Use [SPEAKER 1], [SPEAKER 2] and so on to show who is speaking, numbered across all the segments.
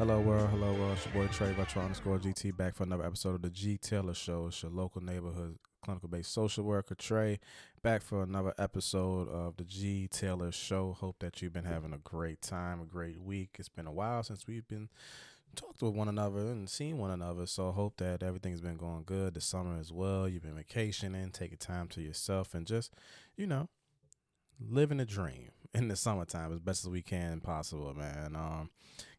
[SPEAKER 1] Hello world, hello world. It's your boy Trey Retro underscore GT back for another episode of the G Taylor Show. It's your local neighborhood clinical based social worker Trey back for another episode of the G Taylor Show. Hope that you've been having a great time, a great week. It's been a while since we've been talked with one another and seen one another. So hope that everything's been going good this summer as well. You've been vacationing, taking time to yourself, and just you know living a dream in the summertime as best as we can possible, man. Um,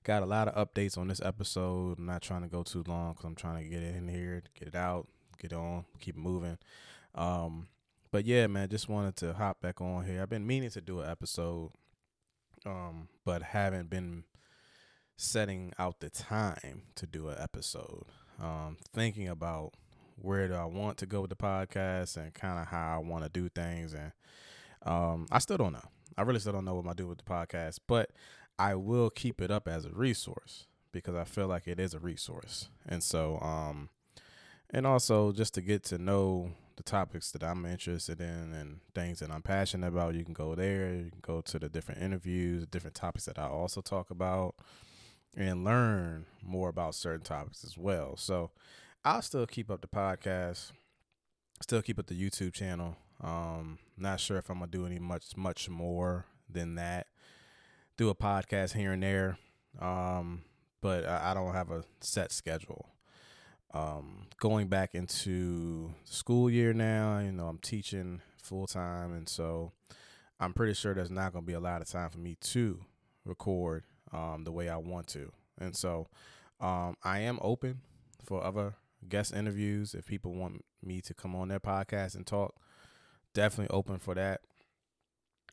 [SPEAKER 1] got a lot of updates on this episode. I'm not trying to go too long because I'm trying to get in here, get it out, get on, keep moving. Um, but yeah, man, just wanted to hop back on here. I've been meaning to do an episode, um, but haven't been setting out the time to do an episode. Um, thinking about where do I want to go with the podcast and kind of how I want to do things and um, I still don't know. I really still don't know what I'm gonna do with the podcast, but I will keep it up as a resource because I feel like it is a resource. And so, um, and also just to get to know the topics that I'm interested in and things that I'm passionate about, you can go there. You can go to the different interviews, different topics that I also talk about, and learn more about certain topics as well. So I'll still keep up the podcast, still keep up the YouTube channel. Um, not sure if I'm gonna do any much much more than that. Do a podcast here and there, um, but I, I don't have a set schedule. Um, going back into school year now, you know, I'm teaching full time, and so I'm pretty sure there's not gonna be a lot of time for me to record um, the way I want to, and so um, I am open for other guest interviews if people want me to come on their podcast and talk definitely open for that.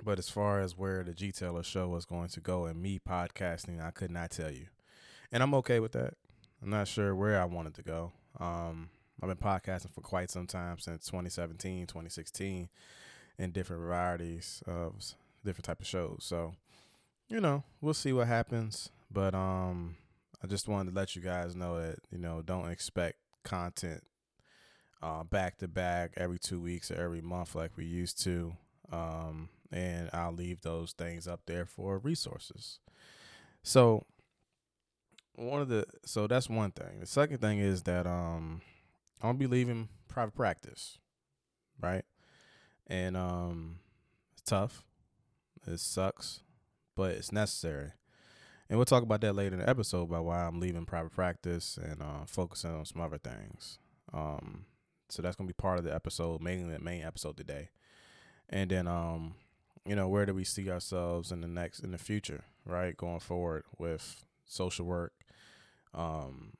[SPEAKER 1] But as far as where the G Taylor show was going to go and me podcasting, I could not tell you. And I'm okay with that. I'm not sure where I wanted to go. Um, I've been podcasting for quite some time since 2017, 2016 in different varieties of different type of shows. So, you know, we'll see what happens. But um I just wanted to let you guys know that, you know, don't expect content back to back every two weeks or every month like we used to. Um, and I'll leave those things up there for resources. So one of the so that's one thing. The second thing is that um I'm gonna be leaving private practice, right? And um it's tough. It sucks, but it's necessary. And we'll talk about that later in the episode about why I'm leaving private practice and uh, focusing on some other things. Um, so that's gonna be part of the episode, mainly the main episode today. And then um, you know, where do we see ourselves in the next in the future, right? Going forward with social work, um,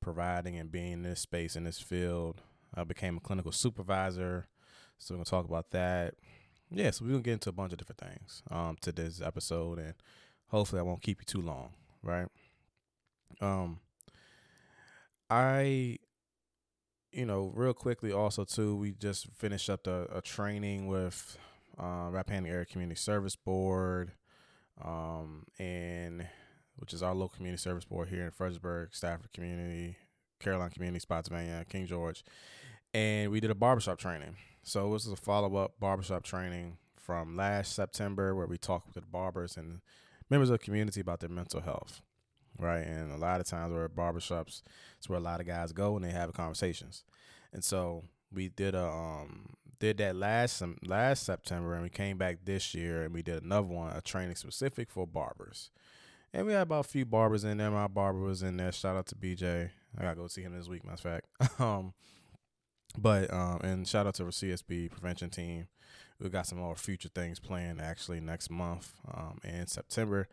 [SPEAKER 1] providing and being in this space in this field. I became a clinical supervisor. So we're gonna talk about that. Yeah, so we're gonna get into a bunch of different things um to this episode and hopefully I won't keep you too long, right? Um I you know, real quickly also too, we just finished up the a training with uh, Rappahannock Area Community Service Board, um, and which is our local community service board here in Fredericksburg, Stafford Community, Caroline Community, Spotsylvania, King George, and we did a barbershop training. So this is a follow up barbershop training from last September where we talked with the barbers and members of the community about their mental health right? And a lot of times we're at barbershops, it's where a lot of guys go and they have conversations. And so we did a um did that last last September and we came back this year and we did another one, a training specific for barbers. And we had about a few barbers in there. My barber was in there. Shout out to BJ. I gotta go see him this week, matter of fact. um but um and shout out to our CSB prevention team. We got some more future things planned actually next month, um in September.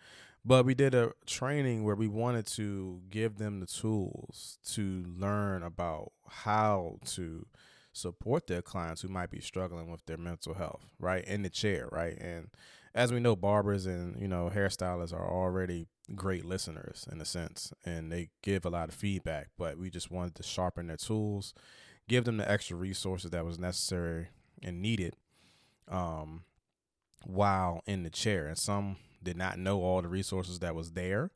[SPEAKER 1] But we did a training where we wanted to give them the tools to learn about how to support their clients who might be struggling with their mental health, right? In the chair, right? And as we know, barbers and, you know, hairstylists are already great listeners in a sense, and they give a lot of feedback, but we just wanted to sharpen their tools, give them the extra resources that was necessary and needed um, while in the chair. And some did not know all the resources that was there.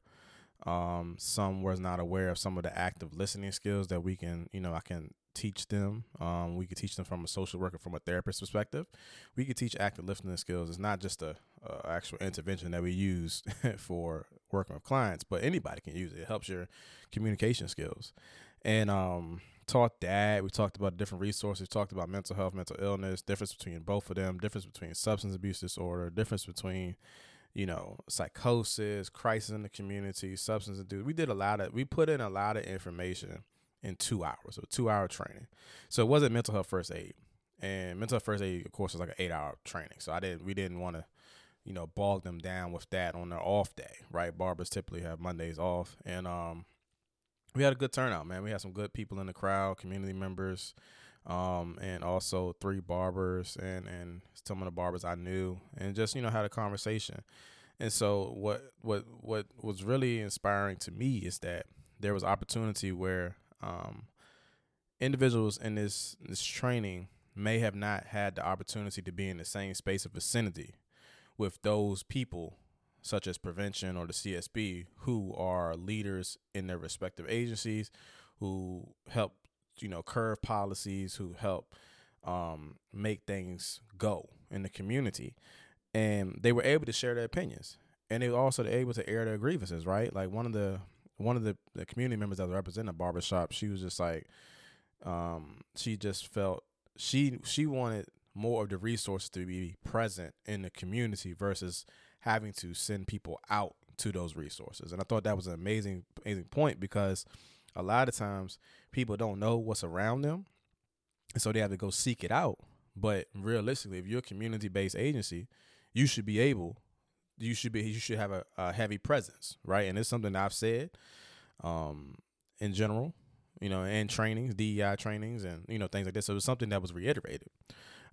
[SPEAKER 1] Um, some was not aware of some of the active listening skills that we can, you know, I can teach them. Um, we could teach them from a social worker, from a therapist perspective. We could teach active listening skills. It's not just a, a actual intervention that we use for working with clients, but anybody can use it. It helps your communication skills. And um, taught that. We talked about different resources. We talked about mental health, mental illness, difference between both of them, difference between substance abuse disorder, difference between, you know, psychosis, crisis in the community, substance abuse. We did a lot of, we put in a lot of information in two hours, so two hour training. So it wasn't mental health first aid. And mental health first aid, of course, is like an eight hour training. So I didn't, we didn't want to, you know, bog them down with that on their off day, right? Barbers typically have Mondays off. And, um, we had a good turnout, man. We had some good people in the crowd, community members, um, and also three barbers and and some of the barbers I knew, and just you know had a conversation. And so what what what was really inspiring to me is that there was opportunity where um, individuals in this this training may have not had the opportunity to be in the same space of vicinity with those people such as prevention or the CSB, who are leaders in their respective agencies, who help you know curve policies, who help um, make things go in the community, and they were able to share their opinions, and they were also able to air their grievances. Right, like one of the one of the, the community members that represent a barbershop, she was just like, um, she just felt she she wanted more of the resources to be present in the community versus having to send people out to those resources. And I thought that was an amazing, amazing point because a lot of times people don't know what's around them. And so they have to go seek it out. But realistically, if you're a community based agency, you should be able, you should be, you should have a, a heavy presence, right? And it's something I've said um, in general, you know, and trainings, DEI trainings, and you know things like this. So it was something that was reiterated.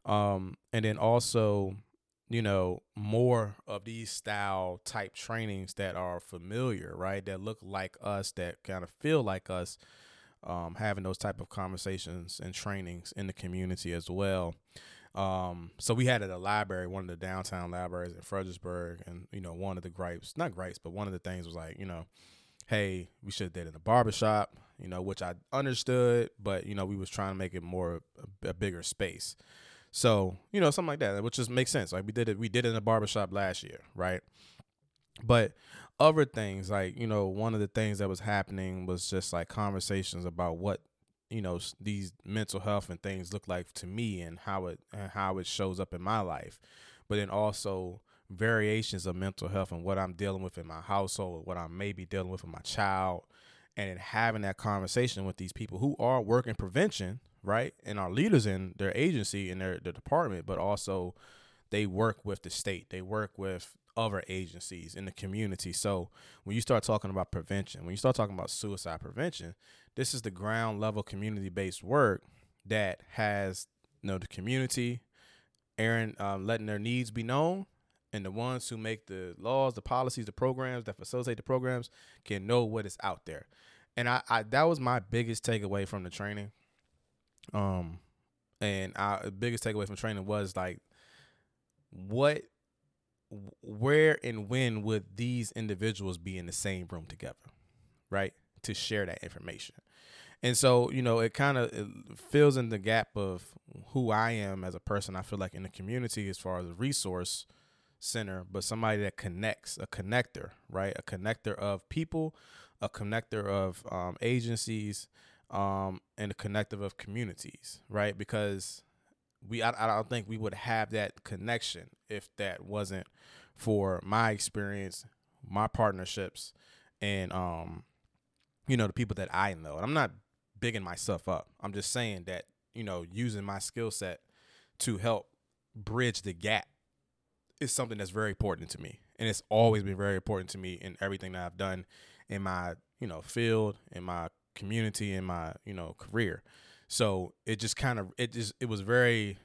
[SPEAKER 1] Um, and then also you know, more of these style type trainings that are familiar, right? That look like us, that kind of feel like us, um, having those type of conversations and trainings in the community as well. Um, so we had at a library, one of the downtown libraries in Fredericksburg, and you know, one of the gripes, not gripes, but one of the things was like, you know, hey, we should have did it in a barbershop, you know, which I understood, but you know, we was trying to make it more a, a bigger space. So, you know, something like that, which just makes sense. Like we did it, we did it in a barbershop last year, right? But other things, like, you know, one of the things that was happening was just like conversations about what, you know, these mental health and things look like to me and how it and how it shows up in my life. But then also variations of mental health and what I'm dealing with in my household, what I may be dealing with with my child, and having that conversation with these people who are working prevention, right? And our leaders in their agency in their, their department, but also they work with the state. They work with other agencies in the community. So when you start talking about prevention, when you start talking about suicide prevention, this is the ground level community based work that has you know the community, Aaron um, letting their needs be known, and the ones who make the laws, the policies, the programs that facilitate the programs can know what is out there. And I, I that was my biggest takeaway from the training um, and our biggest takeaway from training was like, what, where, and when would these individuals be in the same room together, right, to share that information? And so, you know, it kind of fills in the gap of who I am as a person. I feel like in the community, as far as a resource center, but somebody that connects, a connector, right? A connector of people, a connector of um, agencies, um, and the connective of communities, right? Because we, I, I don't think we would have that connection if that wasn't for my experience, my partnerships, and um, you know, the people that I know. And I'm not bigging myself up. I'm just saying that you know, using my skill set to help bridge the gap is something that's very important to me, and it's always been very important to me in everything that I've done in my you know field in my community in my you know career. So it just kind of it just it was very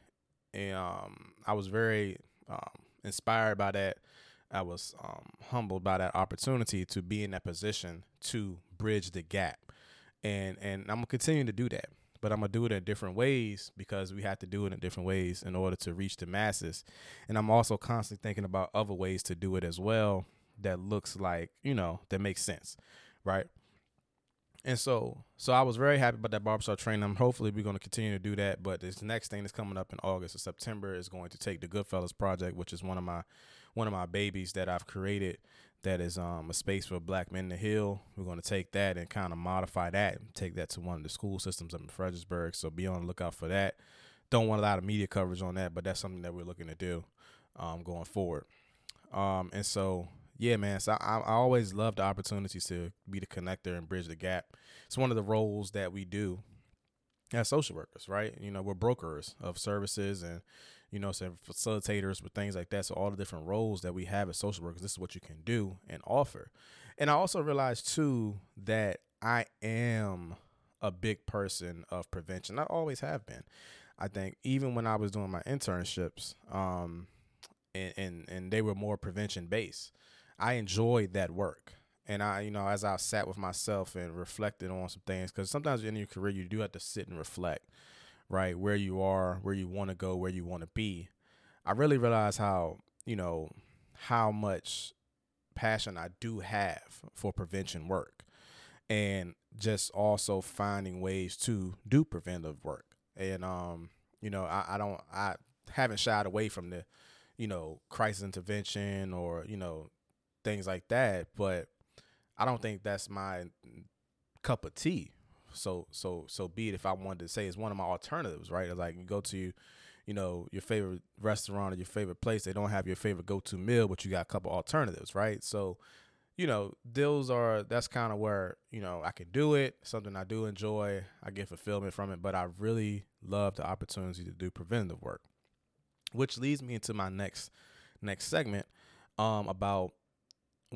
[SPEAKER 1] um i was very um inspired by that. I was um humbled by that opportunity to be in that position to bridge the gap. And and i'm gonna continue to do that but i'm gonna do it in different ways because we have to do it in different ways in order to reach the masses. And i'm also constantly thinking about other ways to do it as well that looks like you know that makes sense right and so so I was very happy about that barbershop training. I'm hopefully we're going to continue to do that. But this next thing that's coming up in August or September is going to take the Goodfellas project, which is one of my one of my babies that I've created. That is um, a space for black men to heal. We're going to take that and kind of modify that take that to one of the school systems up in Fredericksburg. So be on the lookout for that. Don't want a lot of media coverage on that, but that's something that we're looking to do um, going forward. Um, and so yeah, man. So I, I always love the opportunities to be the connector and bridge the gap. It's one of the roles that we do as social workers, right? You know, we're brokers of services and, you know, so facilitators with things like that. So all the different roles that we have as social workers, this is what you can do and offer. And I also realized too that I am a big person of prevention. I always have been. I think even when I was doing my internships, um, and, and, and they were more prevention based. I enjoyed that work. And I, you know, as I sat with myself and reflected on some things, because sometimes in your career you do have to sit and reflect, right? Where you are, where you want to go, where you want to be. I really realized how, you know, how much passion I do have for prevention work and just also finding ways to do preventive work. And, um, you know, I, I don't, I haven't shied away from the, you know, crisis intervention or, you know, things like that. But I don't think that's my cup of tea. So so so be it if I wanted to say it's one of my alternatives, right? It's like you go to you know, your favorite restaurant or your favorite place, they don't have your favorite go to meal, but you got a couple alternatives, right? So, you know, deals are that's kind of where, you know, I can do it, something I do enjoy, I get fulfillment from it, but I really love the opportunity to do preventative work. Which leads me into my next next segment um about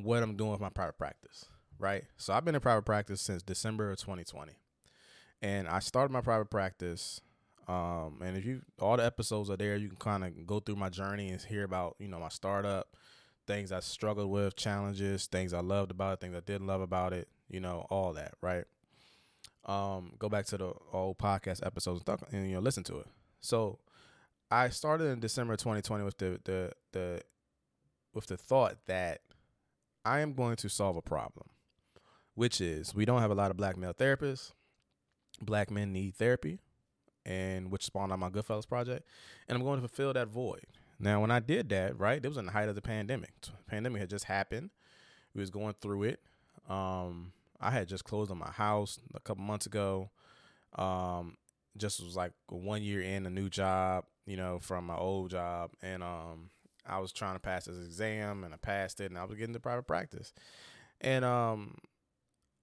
[SPEAKER 1] what I'm doing with my private practice, right? So I've been in private practice since December of 2020. And I started my private practice. Um, and if you all the episodes are there, you can kind of go through my journey and hear about, you know, my startup, things I struggled with, challenges, things I loved about it, things I didn't love about it, you know, all that, right? Um, go back to the old podcast episodes and, talk, and you know, listen to it. So I started in December 2020 with the the the with the thought that I am going to solve a problem, which is we don't have a lot of black male therapists. Black men need therapy, and which spawned on my Goodfellas project. And I'm going to fulfill that void. Now, when I did that, right, it was in the height of the pandemic. Pandemic had just happened. We was going through it. Um, I had just closed on my house a couple months ago. Um, just was like one year in a new job, you know, from my old job, and um, I was trying to pass this exam and I passed it and I was getting to private practice. And um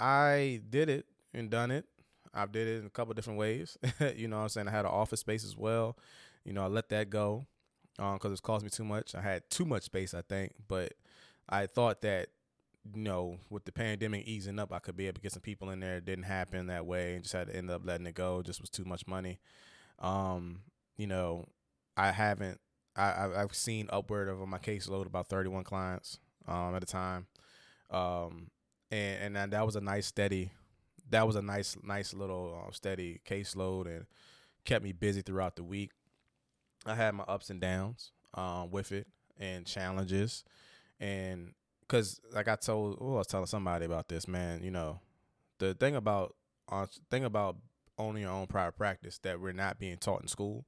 [SPEAKER 1] I did it and done it. I've did it in a couple different ways. you know I'm saying? I had an office space as well. You know, I let that go um cuz it's cost me too much. I had too much space, I think, but I thought that you know, with the pandemic easing up, I could be able to get some people in there. It didn't happen that way and just had to end up letting it go. It just was too much money. Um, you know, I haven't I, I've seen upward of my caseload about 31 clients um, at a time, um, and and that was a nice steady, that was a nice nice little uh, steady caseload and kept me busy throughout the week. I had my ups and downs um, with it and challenges, and because like I told, oh, I was telling somebody about this, man. You know, the thing about uh, thing about owning your own private practice that we're not being taught in school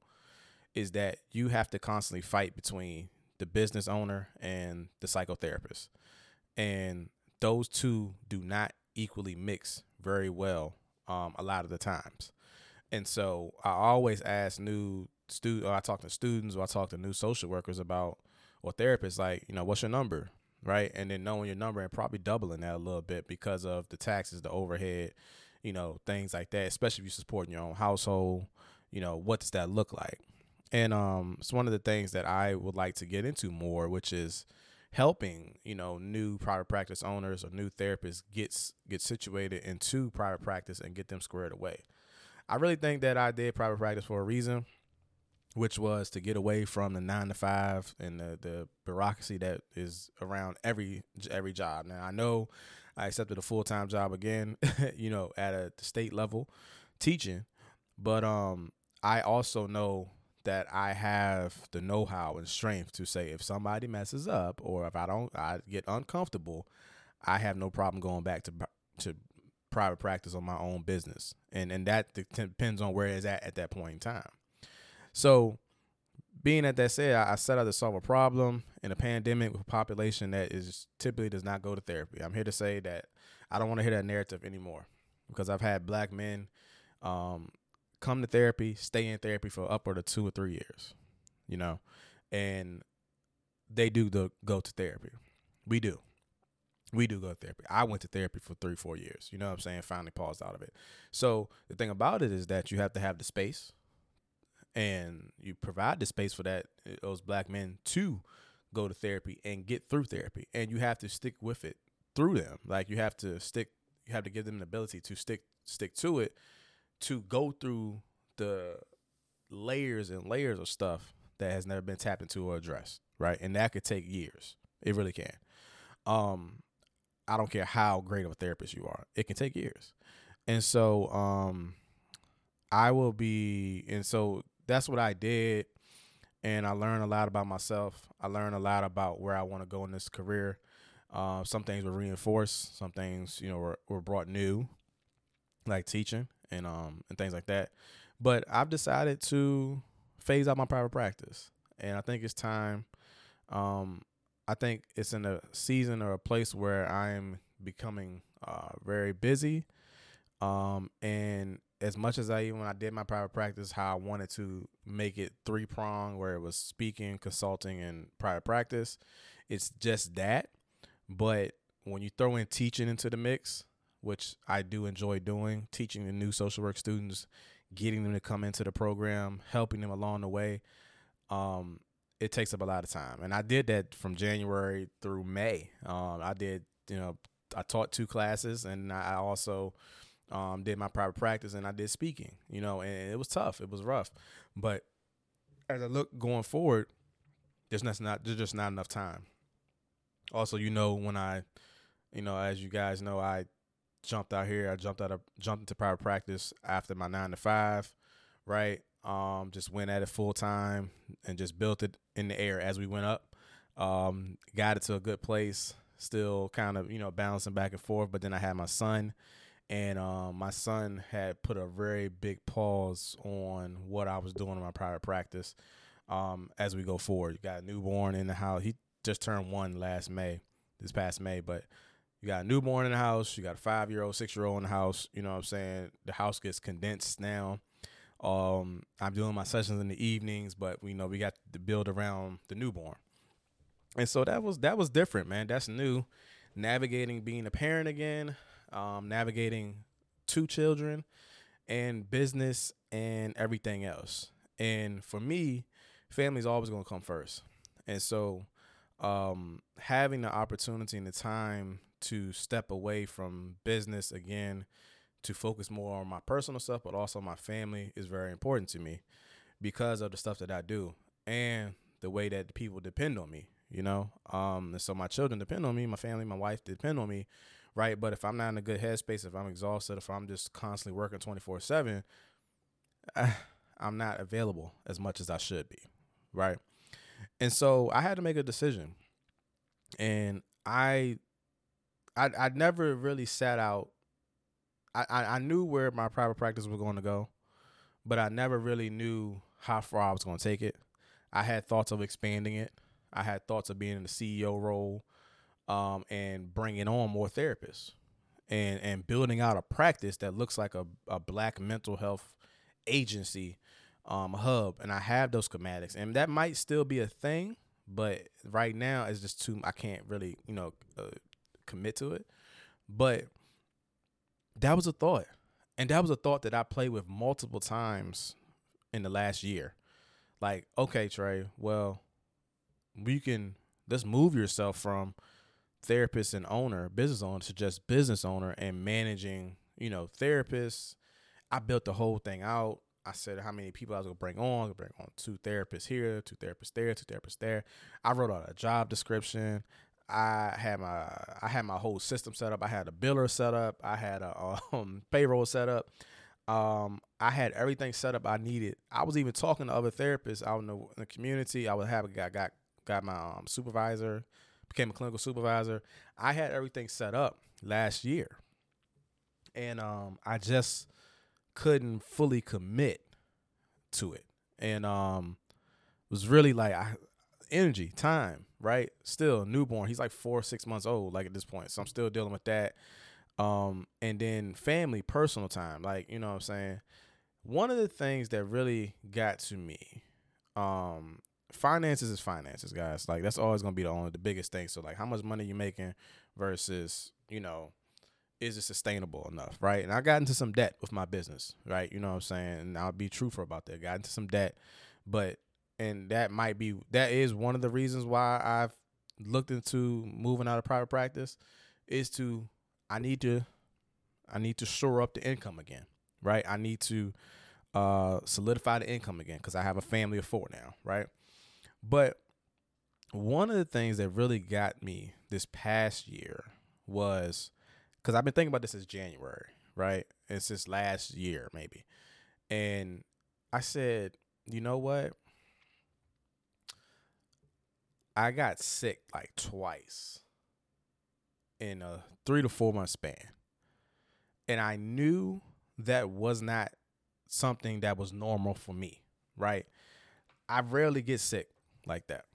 [SPEAKER 1] is that you have to constantly fight between the business owner and the psychotherapist. And those two do not equally mix very well um, a lot of the times. And so I always ask new student, I talk to students, or I talk to new social workers about, or therapists, like, you know, what's your number, right? And then knowing your number and probably doubling that a little bit because of the taxes, the overhead, you know, things like that. Especially if you're supporting your own household, you know, what does that look like? And um, it's one of the things that I would like to get into more, which is helping you know new private practice owners or new therapists get get situated into private practice and get them squared away. I really think that I did private practice for a reason, which was to get away from the nine to five and the, the bureaucracy that is around every every job. Now I know I accepted a full time job again, you know, at a state level teaching, but um I also know that I have the know how and strength to say if somebody messes up or if I don't I get uncomfortable, I have no problem going back to to private practice on my own business, and and that depends on where it's at at that point in time. So, being at that said, I, I set out to solve a problem in a pandemic with a population that is typically does not go to therapy. I'm here to say that I don't want to hear that narrative anymore because I've had black men um, come to therapy, stay in therapy for upward of two or three years, you know, and they do the, go to therapy. We do. We do go to therapy. I went to therapy for three, four years. You know what I'm saying? Finally paused out of it. So the thing about it is that you have to have the space and you provide the space for that eh, those black men to go to therapy and get through therapy. And you have to stick with it through them. Like you have to stick you have to give them the ability to stick stick to it to go through the layers and layers of stuff that has never been tapped into or addressed, right? And that could take years. It really can. Um, I don't care how great of a therapist you are. It can take years. And so um I will be and so that's what I did and I learned a lot about myself. I learned a lot about where I want to go in this career. Uh, some things were reinforced, some things, you know, were, were brought new, like teaching and um and things like that. But I've decided to phase out my private practice, and I think it's time. Um, I think it's in a season or a place where I am becoming uh, very busy. Um, and as much as I even when I did my private practice, how I wanted to make it three prong, where it was speaking, consulting, and private practice, it's just that. But when you throw in teaching into the mix, which I do enjoy doing, teaching the new social work students, getting them to come into the program, helping them along the way. Um, it takes up a lot of time, and I did that from January through May. Um, I did, you know, I taught two classes, and I also um, did my private practice, and I did speaking. You know, and it was tough, it was rough, but as I look going forward, there's not there's just not enough time. Also, you know, when I, you know, as you guys know, I jumped out here. I jumped out of jumped into private practice after my nine to five, right? Um, just went at it full time and just built it in the air as we went up. Um, got it to a good place. Still kind of you know bouncing back and forth, but then I had my son, and um, my son had put a very big pause on what I was doing in my private practice. Um, as we go forward, you got a newborn in the house. He just turned one last May, this past May, but you got a newborn in the house, you got a five year old, six year old in the house. You know what I'm saying? The house gets condensed now. Um, I'm doing my sessions in the evenings, but you know we got to build around the newborn, and so that was that was different, man. That's new. Navigating being a parent again, um, navigating two children, and business and everything else. And for me, family's always gonna come first, and so um, having the opportunity and the time to step away from business again to focus more on my personal stuff, but also my family is very important to me because of the stuff that I do and the way that people depend on me, you know? Um, and so my children depend on me, my family, my wife depend on me, right? But if I'm not in a good headspace, if I'm exhausted, if I'm just constantly working 24 7, I'm not available as much as I should be, right? And so I had to make a decision. And I I I never really sat out. I, I, I knew where my private practice was going to go, but I never really knew how far I was going to take it. I had thoughts of expanding it. I had thoughts of being in the CEO role, um, and bringing on more therapists, and and building out a practice that looks like a, a black mental health agency, um, hub. And I have those schematics, and that might still be a thing, but right now it's just too. I can't really, you know, uh, commit to it. But that was a thought. And that was a thought that I played with multiple times in the last year. Like, okay, Trey, well, we can let's move yourself from therapist and owner, business owner to just business owner and managing, you know, therapists. I built the whole thing out. I said how many people I was gonna bring on. Bring on two therapists here, two therapists there, two therapists there. I wrote out a job description. I had my I had my whole system set up. I had a biller set up. I had a um, payroll set up. Um, I had everything set up I needed. I was even talking to other therapists out in the, in the community. I would have got got got my um, supervisor, became a clinical supervisor. I had everything set up last year, and um, I just couldn't fully commit to it, and um, was really like I energy, time, right? Still newborn. He's like four, six months old, like at this point. So I'm still dealing with that. Um, and then family, personal time, like you know what I'm saying. One of the things that really got to me, um, finances is finances, guys. Like that's always gonna be the only the biggest thing. So like how much money you making versus, you know, is it sustainable enough, right? And I got into some debt with my business, right? You know what I'm saying? And I'll be truthful about that. Got into some debt, but and that might be that is one of the reasons why I've looked into moving out of private practice is to I need to I need to shore up the income again, right? I need to uh solidify the income again cuz I have a family of 4 now, right? But one of the things that really got me this past year was because I've been thinking about this since January, right? And since last year, maybe. And I said, you know what? I got sick like twice in a three to four month span. And I knew that was not something that was normal for me, right? I rarely get sick like that.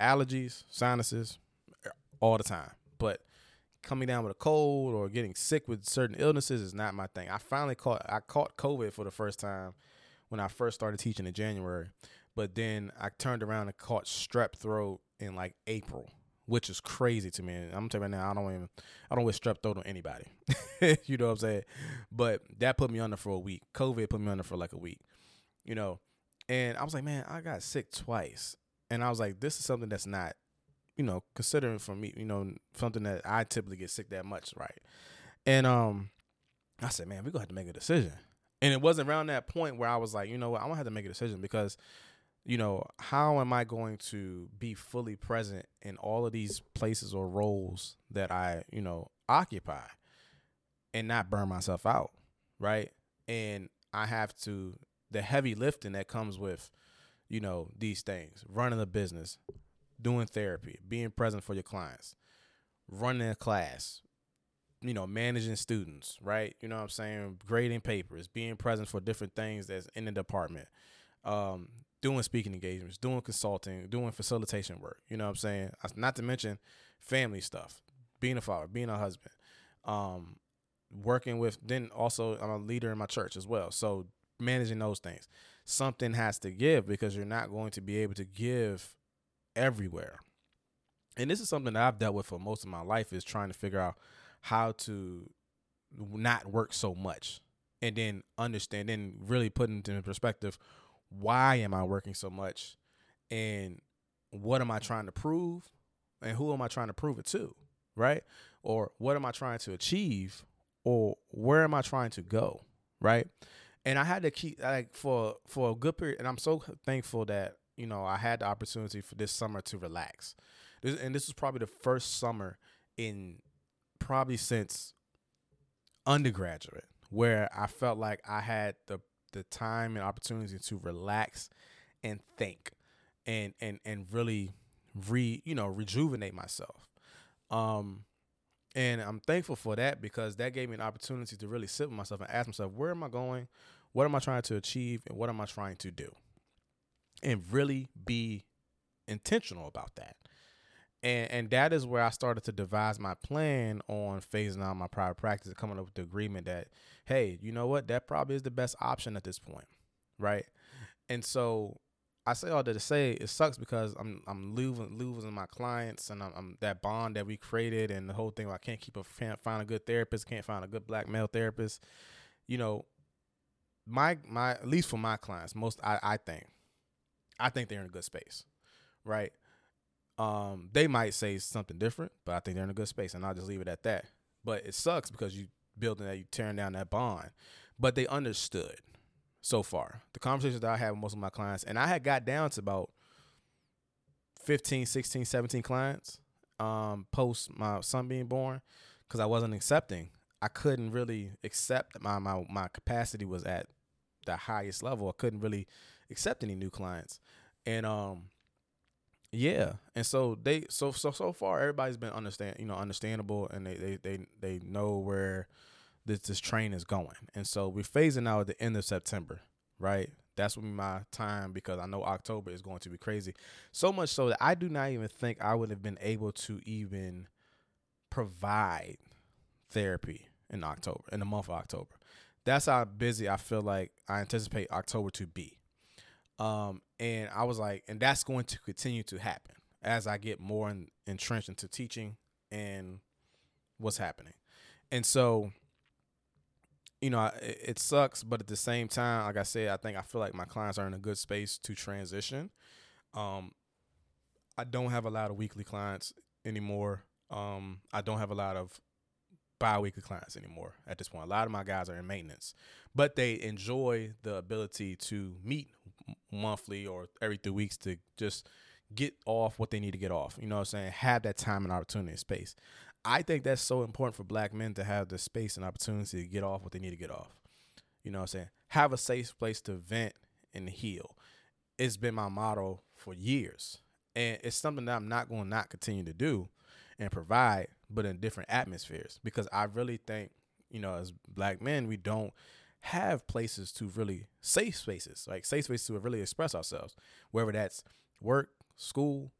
[SPEAKER 1] Allergies, sinuses, all the time. But coming down with a cold or getting sick with certain illnesses is not my thing. I finally caught I caught COVID for the first time when I first started teaching in January. But then I turned around and caught strep throat in like April, which is crazy to me. I'm telling you right now, I don't even I don't wish strep throat on anybody. you know what I'm saying? But that put me under for a week. COVID put me under for like a week. You know, and I was like, man, I got sick twice and I was like, this is something that's not, you know, considering for me, you know, something that I typically get sick that much, right? And um, I said, man, we're gonna have to make a decision. And it wasn't around that point where I was like, you know what, I'm gonna have to make a decision because, you know, how am I going to be fully present in all of these places or roles that I, you know, occupy and not burn myself out, right? And I have to the heavy lifting that comes with you know, these things running a business, doing therapy, being present for your clients, running a class, you know, managing students, right? You know what I'm saying? Grading papers, being present for different things that's in the department, um, doing speaking engagements, doing consulting, doing facilitation work, you know what I'm saying? Not to mention family stuff, being a father, being a husband, um, working with, then also I'm a leader in my church as well. So managing those things something has to give because you're not going to be able to give everywhere. And this is something that I've dealt with for most of my life is trying to figure out how to not work so much and then understand and really put into perspective why am I working so much and what am I trying to prove and who am I trying to prove it to, right? Or what am I trying to achieve or where am I trying to go, right? and I had to keep like for for a good period, and I'm so thankful that you know I had the opportunity for this summer to relax. This, and this was probably the first summer in probably since undergraduate where I felt like I had the the time and opportunity to relax and think and and and really re you know rejuvenate myself. Um and I'm thankful for that because that gave me an opportunity to really sit with myself and ask myself, where am I going? What am I trying to achieve and what am I trying to do? And really be intentional about that. And and that is where I started to devise my plan on phasing out my private practice and coming up with the agreement that, hey, you know what, that probably is the best option at this point. Right. And so I say all that to say it sucks because I'm I'm losing losing my clients and I'm, I'm, that bond that we created and the whole thing. I can't keep a can't find a good therapist, can't find a good black male therapist. You know, my my at least for my clients, most I, I think, I think they're in a good space, right? Um, they might say something different, but I think they're in a good space, and I'll just leave it at that. But it sucks because you building that, you tearing down that bond. But they understood so far. The conversations that I had with most of my clients, and I had got down to about 15, 16, 17 clients um, post my son being born because I wasn't accepting. I couldn't really accept my, my my capacity was at the highest level. I couldn't really accept any new clients. And um yeah. And so they so so so far everybody's been understand you know, understandable and they they they, they know where this this train is going. And so we're phasing out at the end of September, right? That's when my time because I know October is going to be crazy. So much so that I do not even think I would have been able to even provide therapy in October, in the month of October. That's how busy I feel like I anticipate October to be. Um, and I was like, and that's going to continue to happen as I get more in, entrenched into teaching and what's happening. And so, you know, it, it sucks, but at the same time, like I said, I think I feel like my clients are in a good space to transition. Um, I don't have a lot of weekly clients anymore. Um, I don't have a lot of bi-weekly clients anymore at this point. A lot of my guys are in maintenance, but they enjoy the ability to meet monthly or every three weeks to just get off what they need to get off. You know what I'm saying? Have that time and opportunity and space. I think that's so important for black men to have the space and opportunity to get off what they need to get off. You know what I'm saying? Have a safe place to vent and heal. It's been my motto for years. And it's something that I'm not going to not continue to do and provide, but in different atmospheres. Because I really think, you know, as black men, we don't have places to really safe spaces, like safe spaces to really express ourselves, whether that's work, school,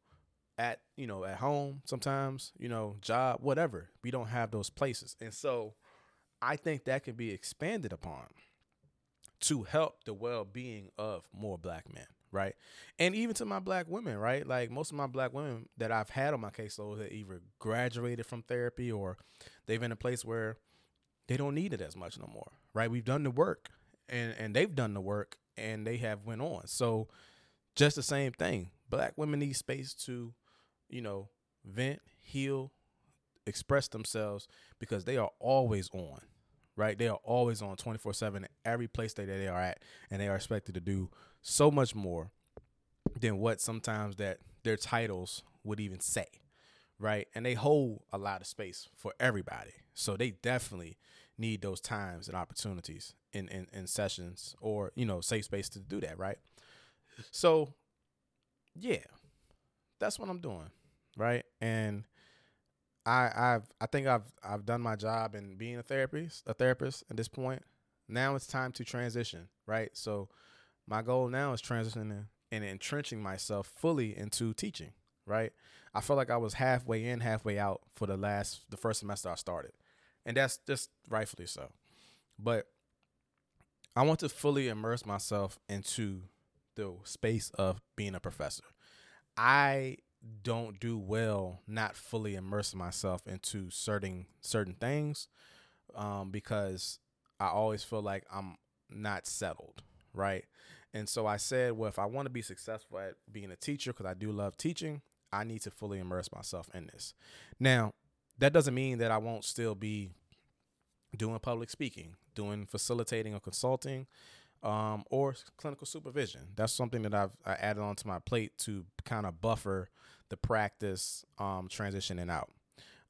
[SPEAKER 1] at you know at home sometimes you know job whatever. We don't have those places. And so i think that can be expanded upon to help the well-being of more black men right? And even to my black women right? Like most of my black women that i've had on my caseload that either graduated from therapy or they've in a place where they don't need it as much no more right? We've done the work and and they've done the work and they have went on. So just the same thing. Black women need space to you know, vent, heal, express themselves because they are always on, right? They are always on 24 7 every place that they are at, and they are expected to do so much more than what sometimes that their titles would even say, right? And they hold a lot of space for everybody. So they definitely need those times and opportunities in, in, in sessions or, you know, safe space to do that, right? So, yeah, that's what I'm doing right? And I I've I think I've I've done my job in being a therapist, a therapist at this point. Now it's time to transition, right? So my goal now is transitioning and entrenching myself fully into teaching, right? I felt like I was halfway in, halfway out for the last the first semester I started. And that's just rightfully so. But I want to fully immerse myself into the space of being a professor. I don't do well not fully immersing myself into certain certain things um, because I always feel like I'm not settled, right? And so I said, well, if I want to be successful at being a teacher, because I do love teaching, I need to fully immerse myself in this. Now, that doesn't mean that I won't still be doing public speaking, doing facilitating or consulting, um, or clinical supervision. That's something that I've I added onto my plate to kind of buffer the practice um, transitioning out.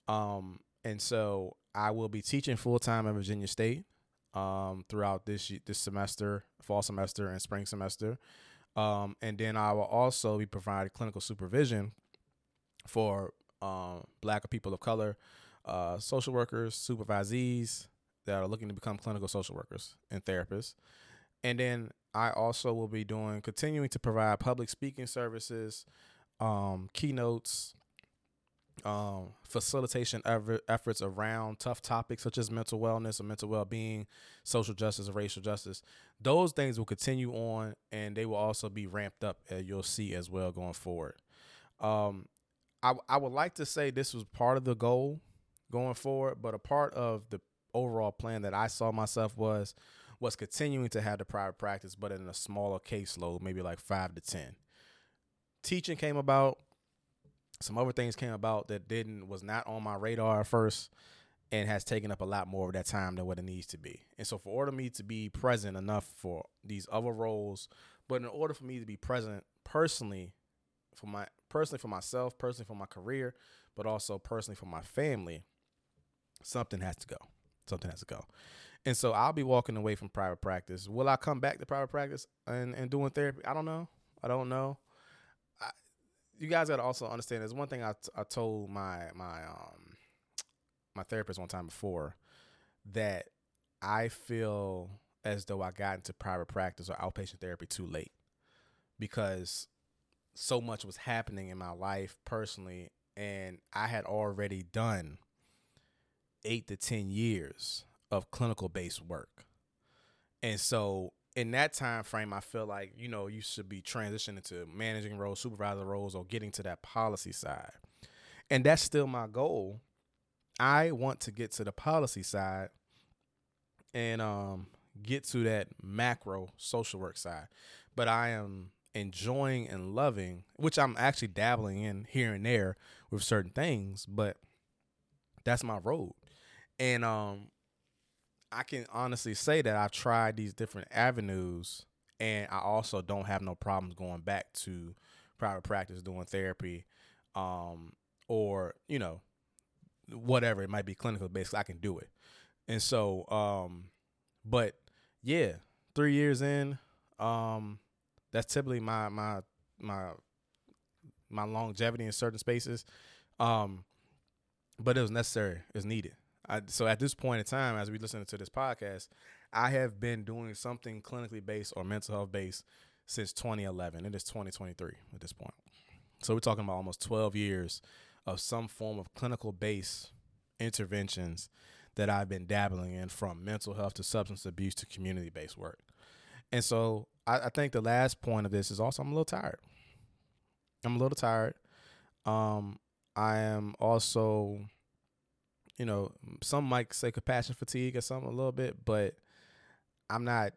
[SPEAKER 1] Um, and so I will be teaching full time at Virginia State um, throughout this this semester, fall semester, and spring semester. Um, and then I will also be providing clinical supervision for um, Black people of color, uh, social workers, supervisees that are looking to become clinical social workers and therapists. And then I also will be doing continuing to provide public speaking services, um, keynotes, um, facilitation ever, efforts around tough topics such as mental wellness or mental well being, social justice, or racial justice. Those things will continue on and they will also be ramped up, as you'll see as well going forward. Um, I, I would like to say this was part of the goal going forward, but a part of the overall plan that I saw myself was was continuing to have the private practice, but in a smaller caseload, maybe like five to ten teaching came about. Some other things came about that didn't was not on my radar at first and has taken up a lot more of that time than what it needs to be. And so for order me to be present enough for these other roles, but in order for me to be present personally for my personally for myself, personally for my career, but also personally for my family, something has to go. Something has to go. And so I'll be walking away from private practice. Will I come back to private practice and, and doing therapy? I don't know. I don't know you guys got to also understand. There's one thing I, t- I told my my um my therapist one time before that I feel as though I got into private practice or outpatient therapy too late because so much was happening in my life personally and I had already done 8 to 10 years of clinical based work. And so in that time frame I feel like, you know, you should be transitioning to managing roles, supervisor roles or getting to that policy side. And that's still my goal. I want to get to the policy side and um get to that macro social work side. But I am enjoying and loving, which I'm actually dabbling in here and there with certain things, but that's my road. And um I can honestly say that I've tried these different avenues and I also don't have no problems going back to private practice doing therapy um or, you know, whatever it might be clinical based, I can do it. And so um but yeah, three years in, um, that's typically my my my my longevity in certain spaces. Um, but it was necessary, it's needed. I, so at this point in time, as we listen to this podcast, I have been doing something clinically based or mental health based since 2011. It is 2023 at this point. So we're talking about almost 12 years of some form of clinical based interventions that I've been dabbling in from mental health to substance abuse to community based work. And so I, I, think the last point of this is also I'm a little tired. I'm a little tired. Um, I am also, you know, some might say compassion fatigue or something a little bit, but I'm not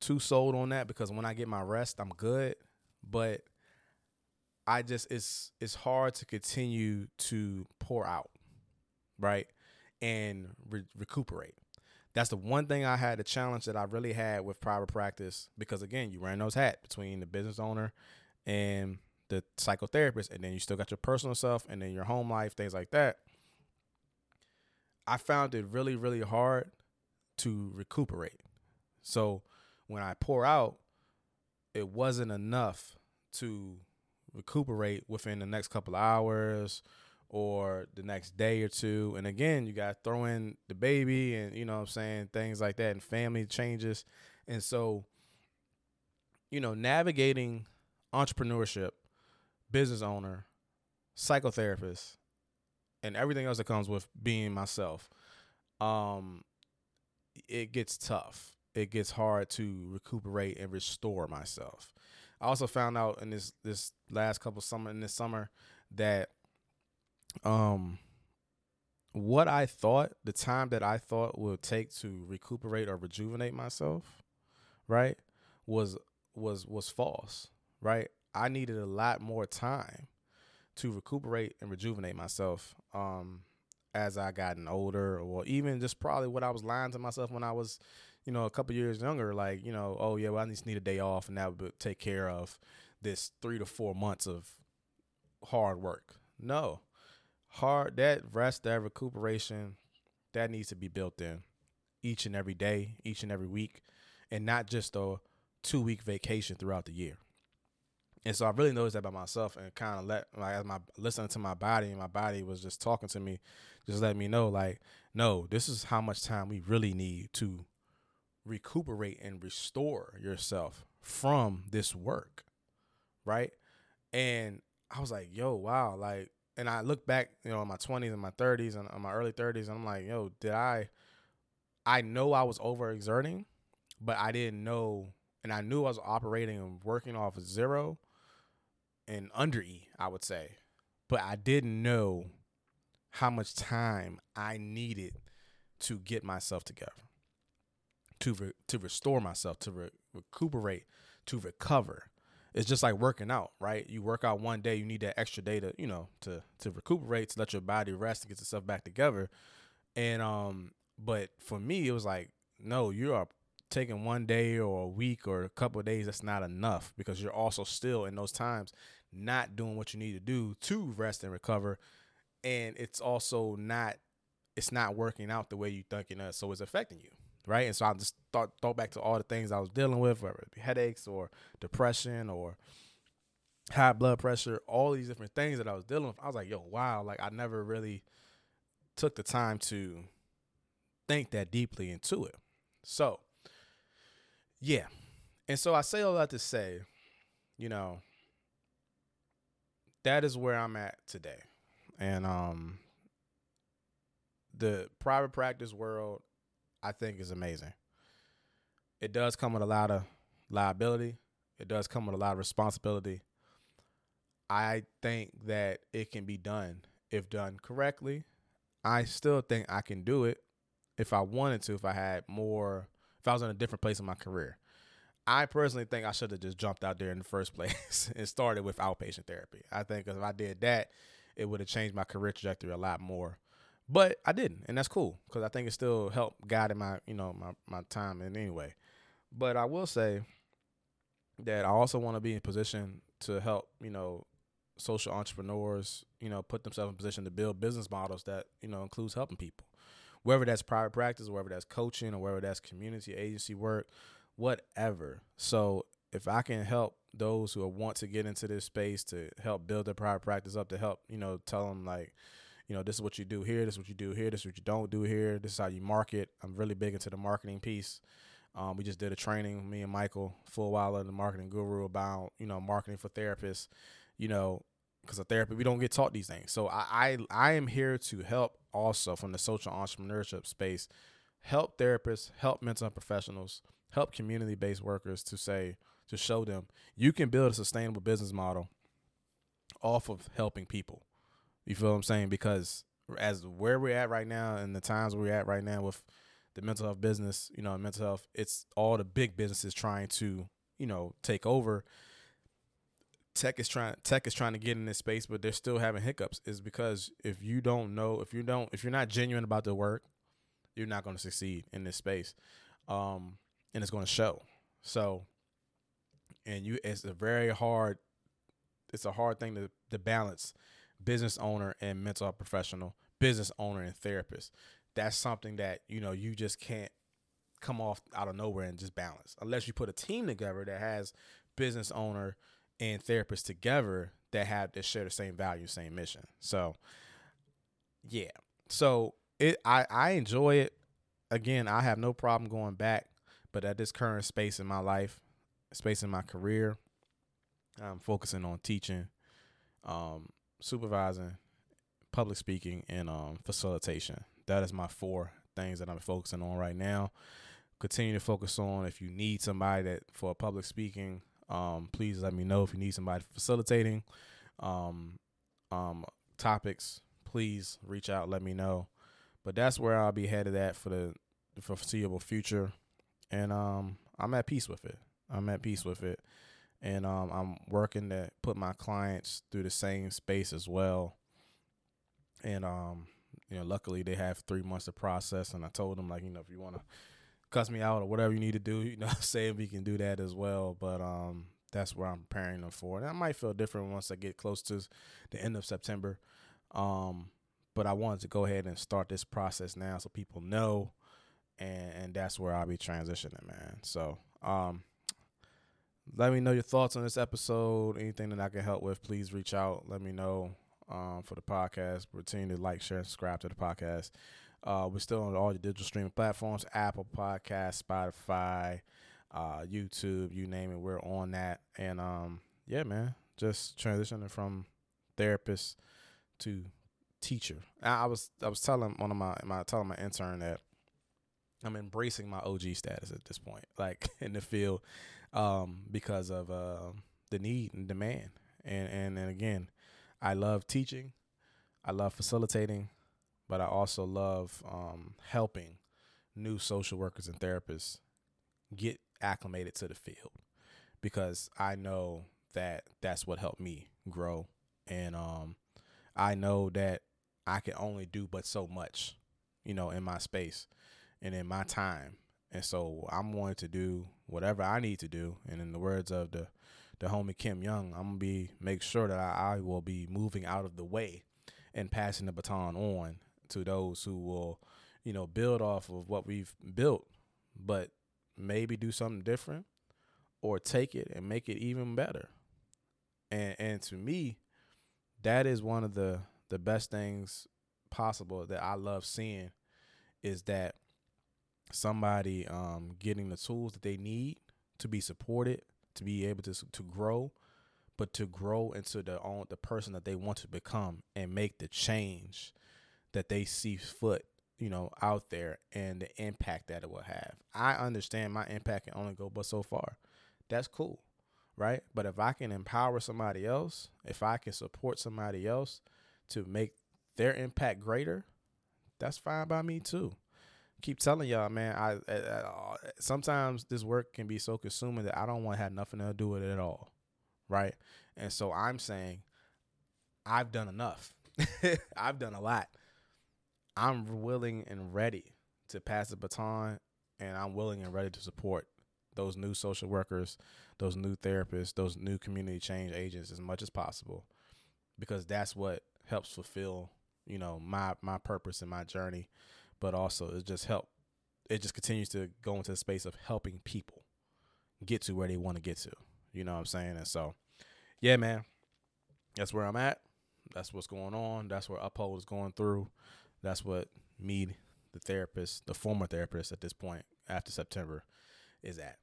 [SPEAKER 1] too sold on that because when I get my rest, I'm good. But I just it's it's hard to continue to pour out, right? and re- recuperate. That's the one thing I had, the challenge that I really had with private practice, because again, you wearing those hats between the business owner and the psychotherapist, and then you still got your personal self and then your home life, things like that. I found it really, really hard to recuperate. So when I pour out, it wasn't enough to recuperate within the next couple of hours or the next day or two. And again, you got to throw in the baby and, you know what I'm saying, things like that and family changes. And so, you know, navigating entrepreneurship, business owner, psychotherapist, and everything else that comes with being myself, um, it gets tough. It gets hard to recuperate and restore myself. I also found out in this this last couple summer in this summer that um what I thought, the time that I thought would take to recuperate or rejuvenate myself, right, was was was false, right? I needed a lot more time to recuperate and rejuvenate myself um as I gotten older or even just probably what I was lying to myself when I was, you know, a couple years younger, like, you know, oh yeah, well I just need a day off and that would take care of this three to four months of hard work. No hard that rest, that recuperation, that needs to be built in each and every day, each and every week, and not just a two week vacation throughout the year. And so I really noticed that by myself and kind of let like as my listening to my body and my body was just talking to me, just letting me know like, no, this is how much time we really need to recuperate and restore yourself from this work. Right. And I was like, yo, wow, like and I look back, you know, in my twenties and my thirties and my early thirties, and I'm like, yo, did I? I know I was overexerting, but I didn't know, and I knew I was operating and working off of zero and under E, I would say, but I didn't know how much time I needed to get myself together, to re- to restore myself, to re- recuperate, to recover it's just like working out, right? You work out one day, you need that extra day to, you know, to to recuperate, to let your body rest, to get yourself back together. And um, but for me, it was like, no, you are taking one day or a week or a couple days. That's not enough because you're also still in those times not doing what you need to do to rest and recover, and it's also not, it's not working out the way you think it is, so it's affecting you right? And so I just thought thought back to all the things I was dealing with, whether it be headaches or depression or high blood pressure, all these different things that I was dealing with. I was like, yo, wow, like I never really took the time to think that deeply into it. So, yeah. And so I say all that to say, you know, that is where I'm at today. And um the private practice world I think is amazing. It does come with a lot of liability. It does come with a lot of responsibility. I think that it can be done if done correctly. I still think I can do it if I wanted to, if I had more, if I was in a different place in my career. I personally think I should have just jumped out there in the first place and started with outpatient therapy. I think if I did that, it would have changed my career trajectory a lot more. But I didn't, and that's cool because I think it still helped guide in my, you know, my my time in any way. But I will say that I also want to be in position to help, you know, social entrepreneurs, you know, put themselves in position to build business models that, you know, includes helping people. Whether that's private practice, whether that's coaching, or whether that's community agency work, whatever. So if I can help those who want to get into this space to help build their private practice up, to help, you know, tell them like, you know, this is what you do here, this is what you do here, this is what you don't do here, this is how you market. I'm really big into the marketing piece. Um, we just did a training, me and Michael Fulwiler, the marketing guru, about you know marketing for therapists. You know, because of therapy, we don't get taught these things. So I, I I am here to help also from the social entrepreneurship space, help therapists, help mental professionals, help community based workers to say to show them you can build a sustainable business model off of helping people. You feel what I'm saying? Because as where we're at right now and the times we're at right now with the mental health business, you know, mental health, it's all the big businesses trying to, you know, take over. Tech is trying tech is trying to get in this space, but they're still having hiccups. Is because if you don't know, if you don't, if you're not genuine about the work, you're not going to succeed in this space, um, and it's going to show. So, and you, it's a very hard, it's a hard thing to to balance business owner and mental health professional, business owner and therapist. That's something that, you know, you just can't come off out of nowhere and just balance. Unless you put a team together that has business owner and therapist together that have that share the same value, same mission. So yeah. So it I, I enjoy it. Again, I have no problem going back, but at this current space in my life, space in my career, I'm focusing on teaching, um, supervising, public speaking, and um, facilitation. That is my four things that I'm focusing on right now. Continue to focus on if you need somebody that for public speaking, um, please let me know if you need somebody facilitating um, um, topics. Please reach out, let me know. But that's where I'll be headed at for the foreseeable future, and um, I'm at peace with it. I'm at peace with it and um, I'm working to put my clients through the same space as well. And um, you know, luckily they have three months to process, and I told them like, you know, if you want to cuss me out or whatever you need to do, you know, say we can do that as well. But um, that's where I'm preparing them for. And I might feel different once I get close to the end of September. Um, but I wanted to go ahead and start this process now so people know, and and that's where I'll be transitioning, man. So um, let me know your thoughts on this episode. Anything that I can help with, please reach out. Let me know um, for the podcast. Continue to like, share, and subscribe to the podcast. Uh, we're still on all your digital streaming platforms Apple Podcast, Spotify, uh, YouTube, you name it. We're on that. And um, yeah, man, just transitioning from therapist to teacher. I, I was I was telling one of my, my telling my intern that I'm embracing my OG status at this point, like in the field um, because of uh, the need and demand. And, and and again, I love teaching, I love facilitating, but I also love um, helping new social workers and therapists get acclimated to the field because I know that that's what helped me grow, and um, I know that I can only do but so much, you know, in my space and in my time and so I'm going to do whatever I need to do. And in the words of the the homie Kim Young, I'm gonna be make sure that I, I will be moving out of the way and passing the baton on to those who will, you know, build off of what we've built, but maybe do something different or take it and make it even better. And and to me, that is one of the the best things possible that I love seeing is that somebody um, getting the tools that they need to be supported, to be able to to grow, but to grow into the own the person that they want to become and make the change that they see foot, you know, out there and the impact that it will have. I understand my impact can only go but so far. That's cool, right? But if I can empower somebody else, if I can support somebody else to make their impact greater, that's fine by me too. Keep telling y'all, man. I, I, I uh, sometimes this work can be so consuming that I don't want to have nothing to do with it at all, right? And so I'm saying, I've done enough. I've done a lot. I'm willing and ready to pass the baton, and I'm willing and ready to support those new social workers, those new therapists, those new community change agents as much as possible, because that's what helps fulfill, you know, my my purpose and my journey, but also it just help. It just continues to go into the space of helping people get to where they want to get to. You know what I'm saying? And so, yeah, man, that's where I'm at. That's what's going on. That's where Uphold is going through. That's what me, the therapist, the former therapist at this point after September, is at.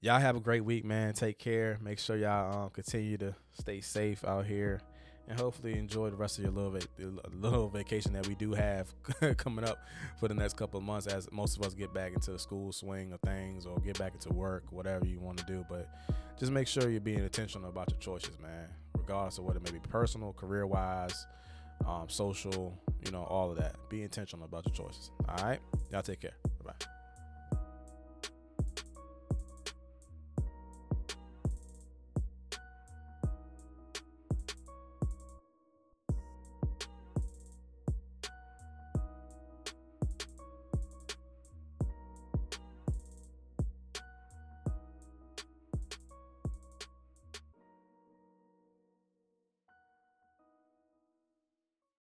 [SPEAKER 1] Y'all have a great week, man. Take care. Make sure y'all um, continue to stay safe out here, and hopefully enjoy the rest of your little va- little vacation that we do have coming up for the next couple of months. As most of us get back into the school swing of things, or get back into work, whatever you want to do. But just make sure you're being intentional about your choices, man. Regardless of what it may be, personal, career wise um, social, you know, all of that. Be intentional about your choices. All right. Y'all take care. Bye bye.